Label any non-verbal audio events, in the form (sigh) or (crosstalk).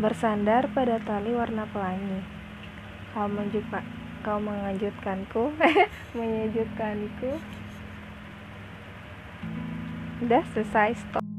bersandar pada tali warna pelangi. Kau menjuka, kau mengejutkanku, (laughs) menyejukkanku. Udah selesai stop.